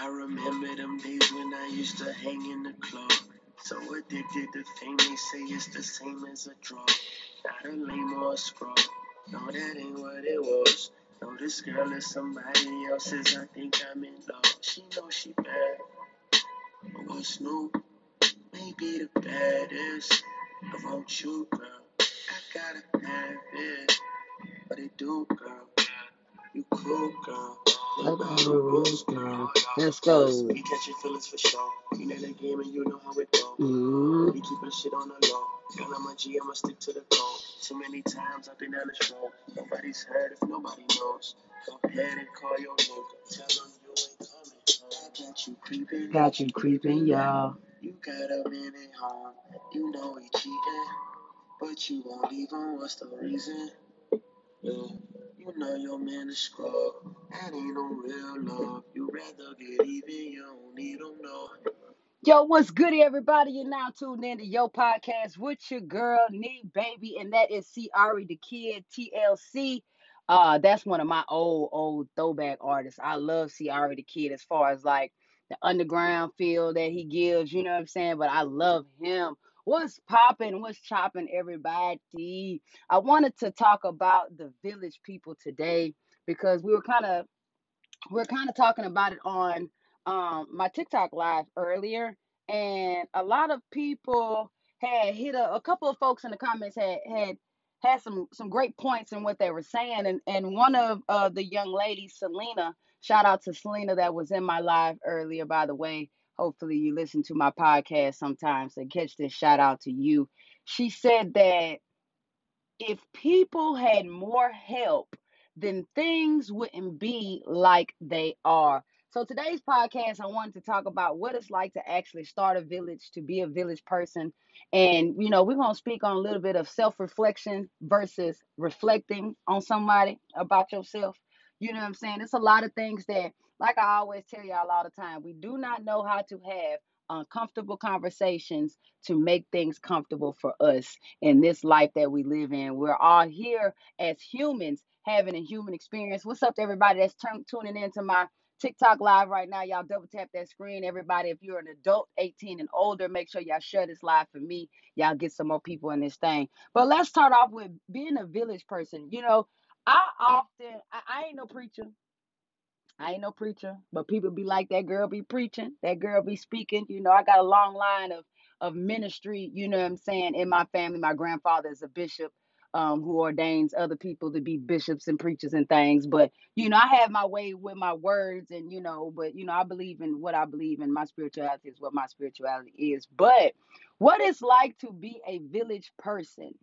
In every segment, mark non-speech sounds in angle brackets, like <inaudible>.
I remember them days when I used to hang in the club. So addicted to fame, they say it's the same as a drug. Not a lame or a scrub. No, that ain't what it was. No, this girl is somebody else's. I think I'm in love. She knows she bad. But what's new? Maybe the baddest. I want you, girl. I gotta have it. What it do, girl? You cool, girl. Like all the rules, girl. Let's go. We catching feelings for sure. You know the game and you know how it go. Mm. We keeping shit on the low. Girl, I'm a G, I'ma stick to the code. Too many times I've been down this road. Nobody's heard if nobody knows. Go ahead and call your nigga. Tell them you ain't coming. I got you creeping. Got you creeping, y'all. You got a man at home. You know he cheating. But you won't him. What's the reason? You know your man is scrub. That ain't no real love. You rather get even. You don't no. Yo, what's good, everybody? You're now tuned in to your podcast with your girl, Nee Baby, and that is C. Ari the Kid, TLC. Uh, that's one of my old, old throwback artists. I love C. Ari the Kid as far as like the underground feel that he gives, you know what I'm saying? But I love him. What's popping? What's chopping, everybody? I wanted to talk about the village people today because we were kind of we're kind of talking about it on um my TikTok live earlier, and a lot of people had hit a, a couple of folks in the comments had had had some some great points in what they were saying, and and one of uh the young ladies, Selena, shout out to Selena that was in my live earlier. By the way, hopefully you listen to my podcast sometimes and catch this shout out to you. She said that if people had more help, then things wouldn't be like they are. So today's podcast, I wanted to talk about what it's like to actually start a village, to be a village person. And, you know, we're going to speak on a little bit of self reflection versus reflecting on somebody about yourself. You know what I'm saying? It's a lot of things that, like I always tell y'all all the time, we do not know how to have uncomfortable conversations to make things comfortable for us in this life that we live in. We're all here as humans having a human experience. What's up to everybody that's turn, tuning into my TikTok live right now? Y'all double tap that screen. Everybody, if you're an adult 18 and older, make sure y'all share this live for me. Y'all get some more people in this thing. But let's start off with being a village person. You know, I often, I, I ain't no preacher. I ain't no preacher, but people be like that girl be preaching, that girl be speaking. You know, I got a long line of of ministry, you know what I'm saying, in my family. My grandfather is a bishop um who ordains other people to be bishops and preachers and things. But you know, I have my way with my words and you know, but you know, I believe in what I believe in. My spirituality is what my spirituality is. But what it's like to be a village person.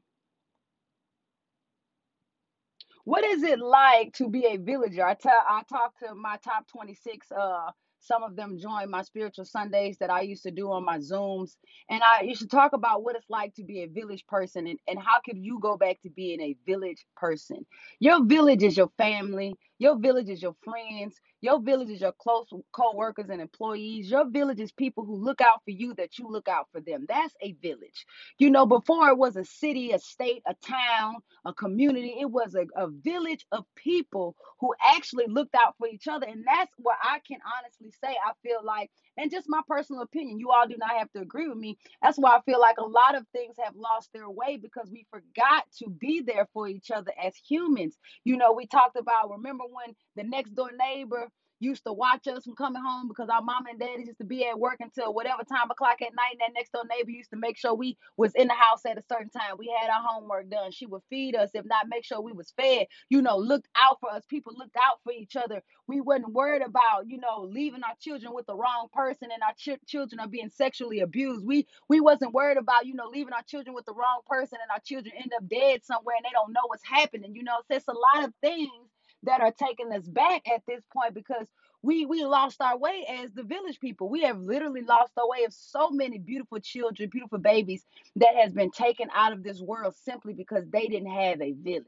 What is it like to be a villager? I tell I talk to my top 26 uh some of them join my spiritual Sundays that I used to do on my Zooms. And I used to talk about what it's like to be a village person and, and how could you go back to being a village person. Your village is your family, your village is your friends, your village is your close co-workers and employees. Your village is people who look out for you that you look out for them. That's a village. You know, before it was a city, a state, a town, a community, it was a, a village of people who actually looked out for each other. And that's what I can honestly say. I feel like, and just my personal opinion, you all do not have to agree with me. That's why I feel like a lot of things have lost their way because we forgot to be there for each other as humans. You know, we talked about, remember when the next door neighbor used to watch us from coming home because our mom and daddy used to be at work until whatever time o'clock at night. And that next door neighbor used to make sure we was in the house at a certain time. We had our homework done. She would feed us, if not make sure we was fed. You know, looked out for us. People looked out for each other. We wasn't worried about, you know, leaving our children with the wrong person and our ch- children are being sexually abused. We we wasn't worried about, you know, leaving our children with the wrong person and our children end up dead somewhere and they don't know what's happening. You know, so it's a lot of things that are taking us back at this point because we we lost our way as the village people. We have literally lost our way of so many beautiful children, beautiful babies that has been taken out of this world simply because they didn't have a village.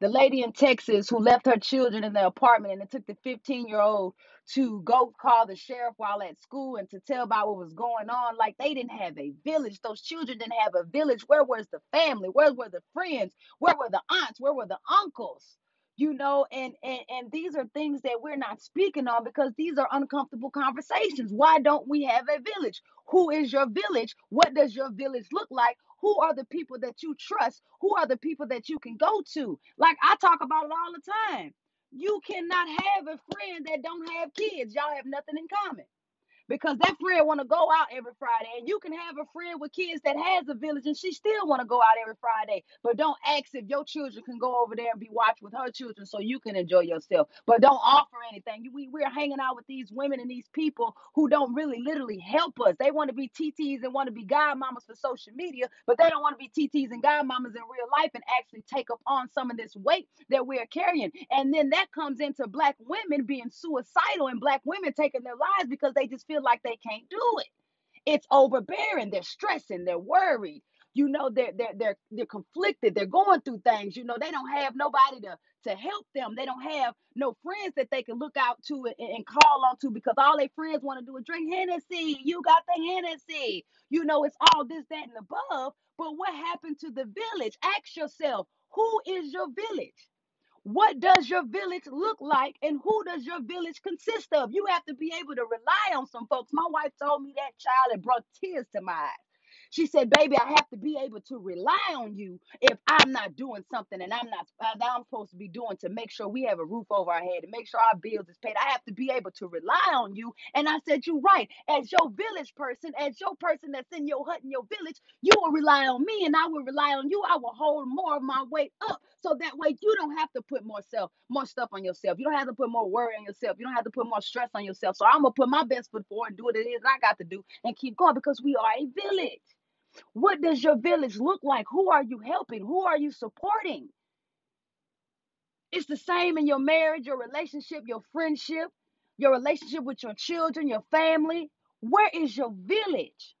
The lady in Texas who left her children in the apartment and it took the 15 year old to go call the sheriff while at school and to tell about what was going on. Like they didn't have a village. Those children didn't have a village. Where was the family? Where were the friends? Where were the aunts? Where were the uncles? You know and, and and these are things that we're not speaking on because these are uncomfortable conversations. Why don't we have a village? Who is your village? What does your village look like? Who are the people that you trust? Who are the people that you can go to? Like i talk about it all the time. You cannot have a friend that don't have kids. Y'all have nothing in common because that friend want to go out every Friday, and you can have a friend with kids that has a village, and she still want to go out every Friday. But don't ask if your children can go over there and be watched with her children, so you can enjoy yourself. But don't offer anything. We we're hanging out with these women and these people who don't really literally help us. They want to be TTs and want to be godmamas for social media, but they don't want to be TTs and godmamas in real life and actually take up on some of this weight that we're carrying. And then that comes into black women being suicidal and black women taking their lives because they just feel like they can't do it. It's overbearing. They're stressing. They're worried. You know, they're they're they're they're conflicted. They're going through things. You know, they don't have nobody to to help them. They don't have no friends that they can look out to and, and call on to because all their friends want to do is drink Hennessy. You got the Hennessy. You know, it's all this, that, and above. But what happened to the village? Ask yourself, who is your village? What does your village look like and who does your village consist of? You have to be able to rely on some folks. My wife told me that child and brought tears to my eyes. She said, "Baby, I have to be able to rely on you if I'm not doing something and I'm not uh, that I'm supposed to be doing to make sure we have a roof over our head and make sure our bills is paid. I have to be able to rely on you." And I said, "You're right. As your village person, as your person that's in your hut in your village, you will rely on me, and I will rely on you. I will hold more of my weight up, so that way you don't have to put more self, more stuff on yourself. You don't have to put more worry on yourself. You don't have to put more stress on yourself. So I'm gonna put my best foot forward and do what it is I got to do and keep going because we are a village." What does your village look like? Who are you helping? Who are you supporting? It's the same in your marriage, your relationship, your friendship, your relationship with your children, your family. Where is your village?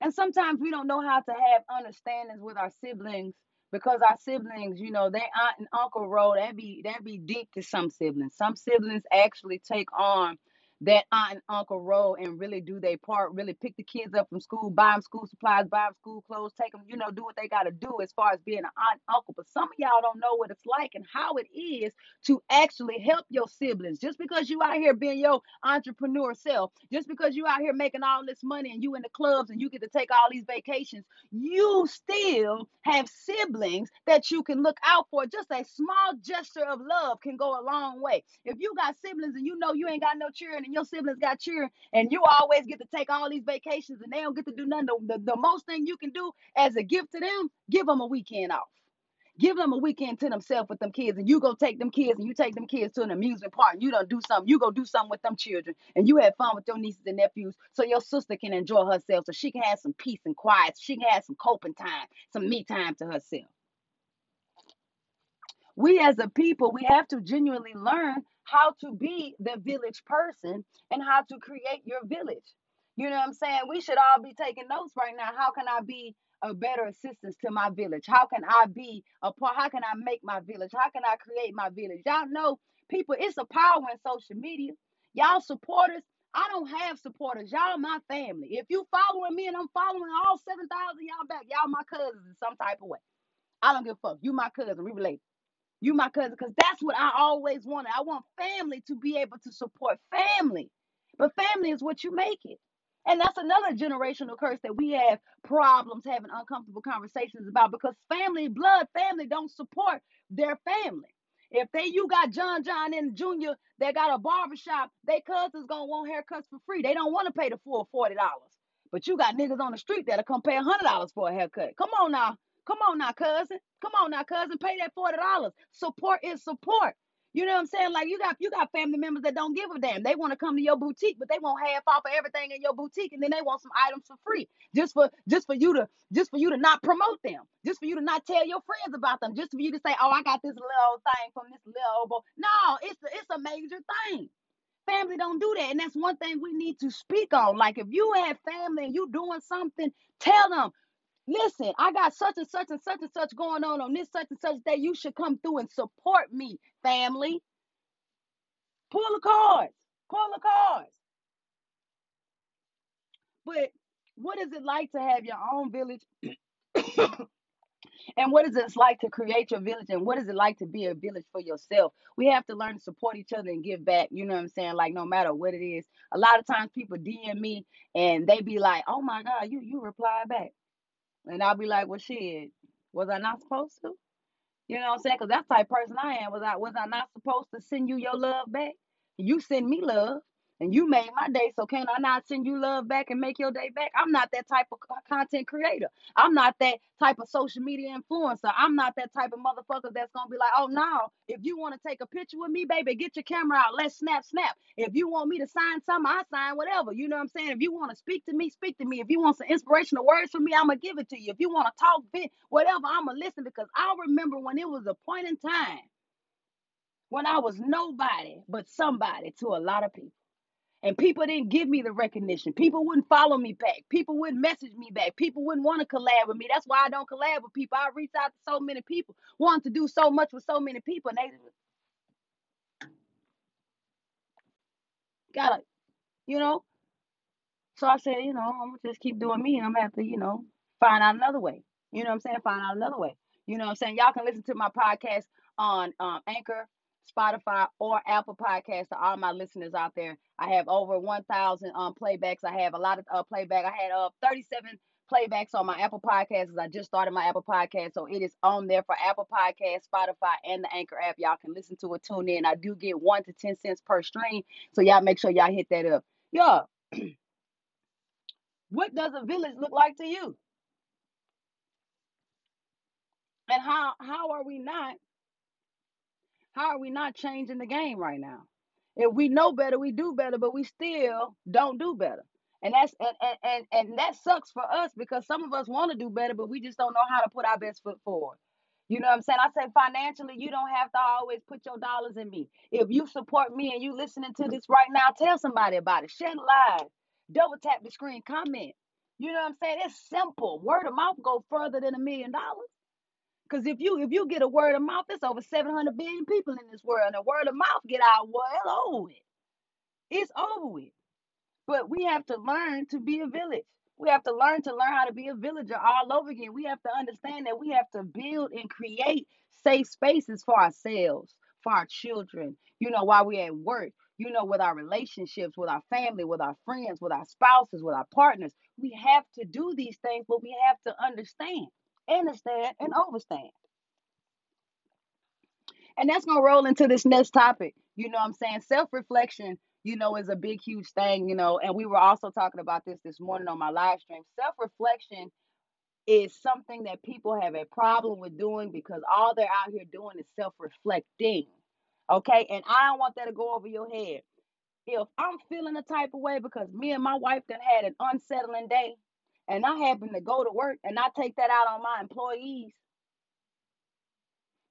And sometimes we don't know how to have understandings with our siblings because our siblings, you know, their aunt and uncle role that be that be deep to some siblings. Some siblings actually take on that aunt and uncle role and really do their part, really pick the kids up from school, buy them school supplies, buy them school clothes, take them, you know, do what they got to do as far as being an aunt and uncle. But some of y'all don't know what it's like and how it is to actually help your siblings. Just because you out here being your entrepreneur self, just because you out here making all this money and you in the clubs and you get to take all these vacations, you still have siblings that you can look out for. Just a small gesture of love can go a long way. If you got siblings and you know you ain't got no children and your siblings got children and you always get to take all these vacations and they don't get to do nothing, the, the, the most thing you can do as a gift to them, give them a weekend off. Give them a weekend to themselves with them kids, and you go take them kids, and you take them kids to an amusement park. And you don't do something. You go do something with them children, and you have fun with your nieces and nephews, so your sister can enjoy herself, so she can have some peace and quiet. She can have some coping time, some me time to herself we as a people we have to genuinely learn how to be the village person and how to create your village you know what i'm saying we should all be taking notes right now how can i be a better assistance to my village how can i be a part how can i make my village how can i create my village y'all know people it's a power in social media y'all supporters I don't have supporters. Y'all my family. If you following me and I'm following all 7,000 y'all back, y'all my cousins in some type of way. I don't give a fuck. You my cousin. We relate. You my cousin, because that's what I always wanted. I want family to be able to support family. But family is what you make it. And that's another generational curse that we have problems having uncomfortable conversations about because family, blood family don't support their family. If they you got John John and Junior that got a barbershop, they cousins gonna want haircuts for free. They don't want to pay the full $40. But you got niggas on the street that'll come pay $100 for a haircut. Come on now. Come on now, cousin. Come on now, cousin. Pay that forty dollars. Support is support. You know what I'm saying? Like you got you got family members that don't give a damn. They want to come to your boutique, but they want half off of everything in your boutique, and then they want some items for free, just for just for you to just for you to not promote them, just for you to not tell your friends about them, just for you to say, oh, I got this little thing from this little. Boy. No, it's a, it's a major thing. Family don't do that, and that's one thing we need to speak on. Like if you have family and you doing something, tell them Listen, I got such and such and such and such going on on this such and such day. You should come through and support me, family. Pull the cards. Pull the cards. But what is it like to have your own village <coughs> And what is it like to create your village? And what is it like to be a village for yourself? We have to learn to support each other and give back. You know what I'm saying? Like no matter what it is. A lot of times people DM me and they be like, "Oh my God, you you reply back," and I'll be like, "Well, shit, was I not supposed to?" You know what I'm saying? Because that's the type of person I am. Was I was I not supposed to send you your love back? You send me love, and you made my day. So can I not send you love back and make your day back? I'm not that type of content creator. I'm not that type of social media influencer. I'm not that type of motherfucker that's gonna be like, oh no, if you want to take a picture with me, baby, get your camera out. Let's snap, snap. If you want me to sign something, I sign whatever. You know what I'm saying? If you want to speak to me, speak to me. If you want some inspirational words from me, I'm gonna give it to you. If you want to talk, whatever, I'm gonna listen because I remember when it was a point in time when I was nobody but somebody to a lot of people. And people didn't give me the recognition. People wouldn't follow me back. People wouldn't message me back. People wouldn't want to collab with me. That's why I don't collab with people. I reach out to so many people, want to do so much with so many people, and they gotta, you know. So I said, you know, I'm gonna just keep doing me, and I'm gonna have to, you know, find out another way. You know what I'm saying? Find out another way. You know what I'm saying? Y'all can listen to my podcast on um, Anchor, Spotify, or Apple Podcasts to all my listeners out there. I have over 1,000 um, playbacks. I have a lot of uh, playback. I had uh, 37 playbacks on my Apple Podcasts. I just started my Apple Podcast, so it is on there for Apple Podcast, Spotify, and the Anchor app. Y'all can listen to it, tune in. I do get one to ten cents per stream, so y'all make sure y'all hit that up. Yeah. <clears throat> what does a village look like to you? And how how are we not how are we not changing the game right now? If we know better, we do better, but we still don't do better. And that's and and and, and that sucks for us because some of us want to do better, but we just don't know how to put our best foot forward. You know what I'm saying? I say financially, you don't have to always put your dollars in me. If you support me and you listening to this right now, tell somebody about it. Share live. Double tap the screen, comment. You know what I'm saying? It's simple. Word of mouth go further than a million dollars. Because if you if you get a word of mouth, there's over 700 billion people in this world. And a word of mouth get out well over with. It's over with. But we have to learn to be a village. We have to learn to learn how to be a villager all over again. We have to understand that we have to build and create safe spaces for ourselves, for our children, you know, while we're at work, you know, with our relationships, with our family, with our friends, with our spouses, with our partners. We have to do these things, but we have to understand understand and overstand. And that's gonna roll into this next topic. You know I'm saying? Self-reflection, you know, is a big, huge thing, you know, and we were also talking about this this morning on my live stream. Self-reflection is something that people have a problem with doing because all they're out here doing is self-reflecting. Okay, and I don't want that to go over your head. If I'm feeling a type of way because me and my wife done had an unsettling day, and I happen to go to work and I take that out on my employees,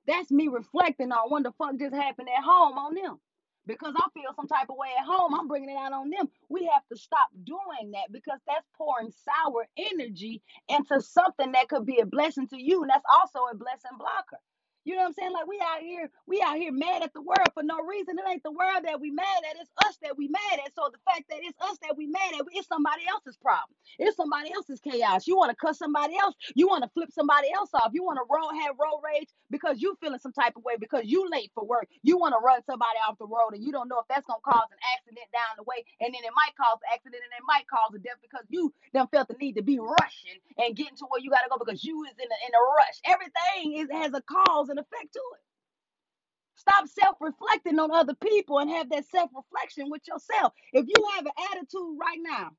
that's me reflecting on what the fuck just happened at home on them. Because I feel some type of way at home, I'm bringing it out on them. We have to stop doing that because that's pouring sour energy into something that could be a blessing to you. And that's also a blessing blocker. You know what I'm saying? Like we out here, we out here mad at the world for no reason. It ain't the world that we mad at, it's us that we mad at. So the fact that it's us that we mad at, it's somebody else's problem. It's somebody else's chaos. You want to cuss somebody else, you want to flip somebody else off. You want to roll have road rage because you feeling some type of way because you late for work. You want to run somebody off the road and you don't know if that's gonna cause an accident down the way, and then it might cause an accident and it might cause a death because you then felt the need to be rushing and getting to where you gotta go because you is in a, in a rush. Everything is has a cause an effect to it. Stop self reflecting on other people and have that self reflection with yourself. If you have an attitude right now,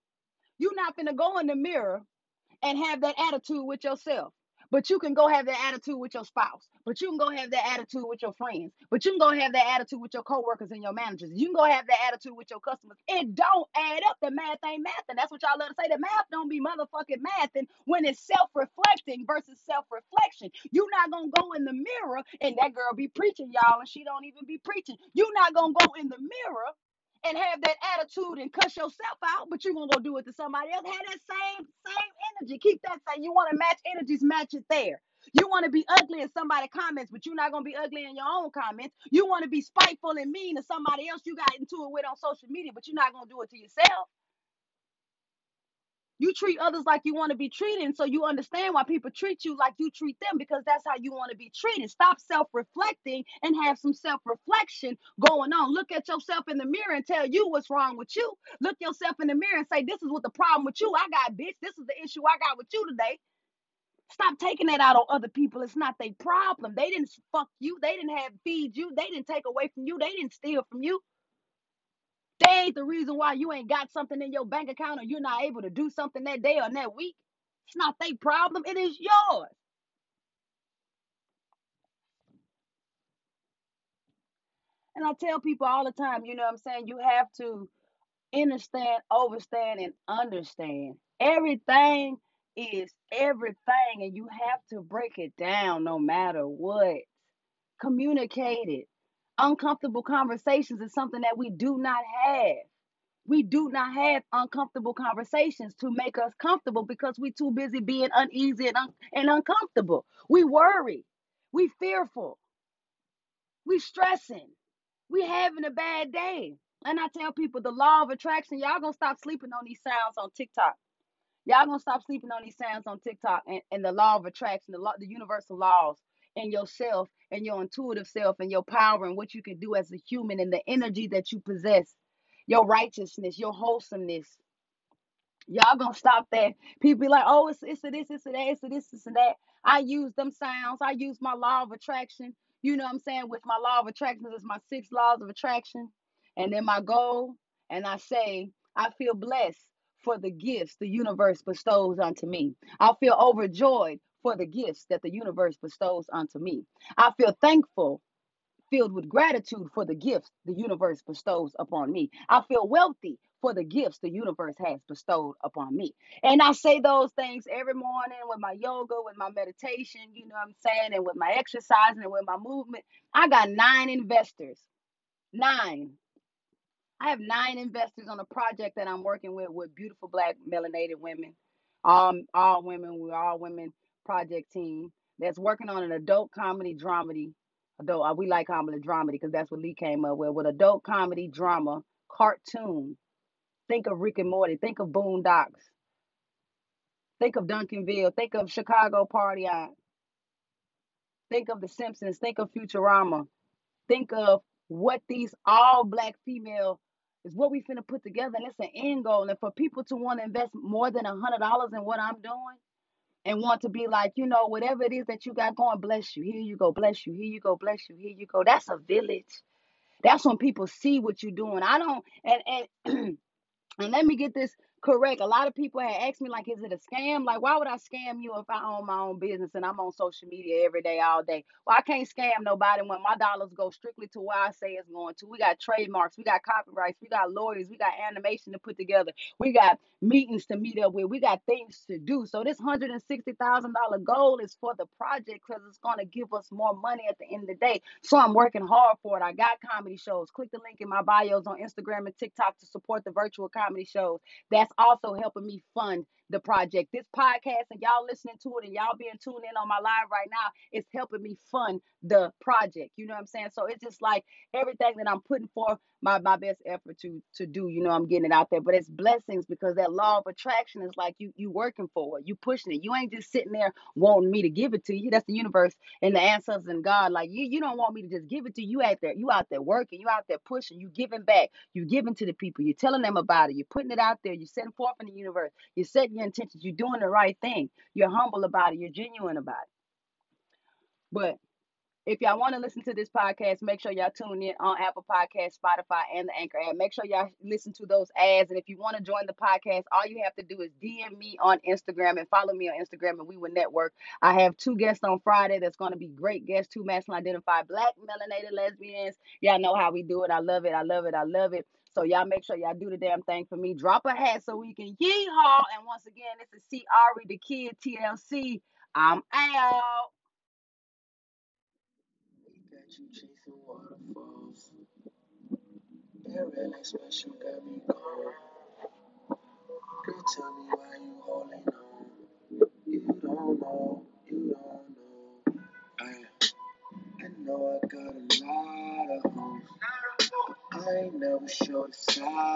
you're not going to go in the mirror and have that attitude with yourself. But you can go have that attitude with your spouse. But you can go have that attitude with your friends. But you can go have that attitude with your coworkers and your managers. You can go have that attitude with your customers. It don't add up. The math ain't math. And that's what y'all love to say. The math don't be motherfucking mathing when it's self-reflecting versus self-reflection. You're not gonna go in the mirror and that girl be preaching, y'all, and she don't even be preaching. You're not gonna go in the mirror and have that attitude and cuss yourself out, but you're gonna go do it to somebody else. Have that same same energy. Keep that same. You want to match energies, match it there. You want to be ugly in somebody comments, but you're not gonna be ugly in your own comments. You want to be spiteful and mean to somebody else you got into it with on social media, but you're not gonna do it to yourself. You treat others like you want to be treated, so you understand why people treat you like you treat them because that's how you want to be treated. Stop self reflecting and have some self reflection going on. Look at yourself in the mirror and tell you what's wrong with you. Look yourself in the mirror and say, This is what the problem with you I got, bitch. This is the issue I got with you today. Stop taking that out on other people. It's not their problem. They didn't fuck you. They didn't have feed you. They didn't take away from you. They didn't steal from you. They ain't the reason why you ain't got something in your bank account or you're not able to do something that day or that week. It's not their problem. It is yours. And I tell people all the time, you know what I'm saying? You have to understand, overstand, and understand. Everything is everything, and you have to break it down no matter what. Communicate it. Uncomfortable conversations is something that we do not have. We do not have uncomfortable conversations to make us comfortable because we're too busy being uneasy and, un- and uncomfortable. We worry. We fearful. We stressing. We having a bad day. And I tell people the law of attraction, y'all gonna stop sleeping on these sounds on TikTok. Y'all gonna stop sleeping on these sounds on TikTok and, and the law of attraction, the law, the universal laws in yourself and your intuitive self and your power and what you can do as a human and the energy that you possess, your righteousness, your wholesomeness. Y'all gonna stop that. People be like, oh, it's it's a this, it's a that, it's a this, it's a that. I use them sounds. I use my law of attraction. You know what I'm saying? With my law of attraction, is my six laws of attraction. And then my goal, and I say, I feel blessed for the gifts the universe bestows unto me. I feel overjoyed for the gifts that the universe bestows unto me. I feel thankful filled with gratitude for the gifts the universe bestows upon me. I feel wealthy for the gifts the universe has bestowed upon me. And I say those things every morning with my yoga, with my meditation, you know what I'm saying, and with my exercising and with my movement. I got nine investors. Nine. I have nine investors on a project that I'm working with with beautiful black melanated women. Um, all women, we're all women project team that's working on an adult comedy dramedy. Adult, uh, we like comedy dramedy because that's what Lee came up with. With adult comedy drama cartoon. Think of Rick and Morty. Think of Boondocks. Think of Duncanville. Think of Chicago Party Aunt. Think of The Simpsons. Think of Futurama. think of what these all black female is what we finna put together and it's an end goal and for people to want to invest more than a hundred dollars in what i'm doing and want to be like you know whatever it is that you got going bless you. Here you go bless you. Here you go bless you. Here you go. That's a village. That's when people see what you're doing. I don't and and <clears throat> And let me get this correct. A lot of people had asked me, like, is it a scam? Like, why would I scam you if I own my own business and I'm on social media every day, all day? Well, I can't scam nobody when my dollars go strictly to where I say it's going to. We got trademarks, we got copyrights, we got lawyers, we got animation to put together, we got meetings to meet up with, we got things to do. So this hundred and sixty thousand dollar goal is for the project because it's gonna give us more money at the end of the day. So I'm working hard for it. I got comedy shows. Click the link in my bios on Instagram and TikTok to support the virtual comedy shows. That's also helping me fund the project. This podcast and y'all listening to it and y'all being tuned in on my live right now is helping me fund the project. You know what I'm saying? So it's just like everything that I'm putting forth my, my best effort to to do, you know, I'm getting it out there. But it's blessings because that law of attraction is like you you working for it, you pushing it. You ain't just sitting there wanting me to give it to you. That's the universe and the ancestors and God. Like you, you don't want me to just give it to you. You out there, you out there working, you out there pushing, you giving back, you giving to the people, you're telling them about it, you're putting it out there, you're setting forth in the universe, you're setting your intentions, you're doing the right thing, you're humble about it, you're genuine about it. But if y'all want to listen to this podcast, make sure y'all tune in on Apple Podcast, Spotify, and the Anchor app. Make sure y'all listen to those ads. And if you want to join the podcast, all you have to do is DM me on Instagram and follow me on Instagram, and we will network. I have two guests on Friday that's going to be great guests, two masculine identified black melanated lesbians. Y'all know how we do it. I love it. I love it. I love it. So y'all make sure y'all do the damn thing for me. Drop a hat so we can yeehaw. And once again, this is C. Ari, the kid TLC. I'm out. You chasing waterfalls. That really special got me gone. Girl, tell me why you holding on. You don't know, you don't know. I, I know I got a lot of hoes. I ain't never showed a side.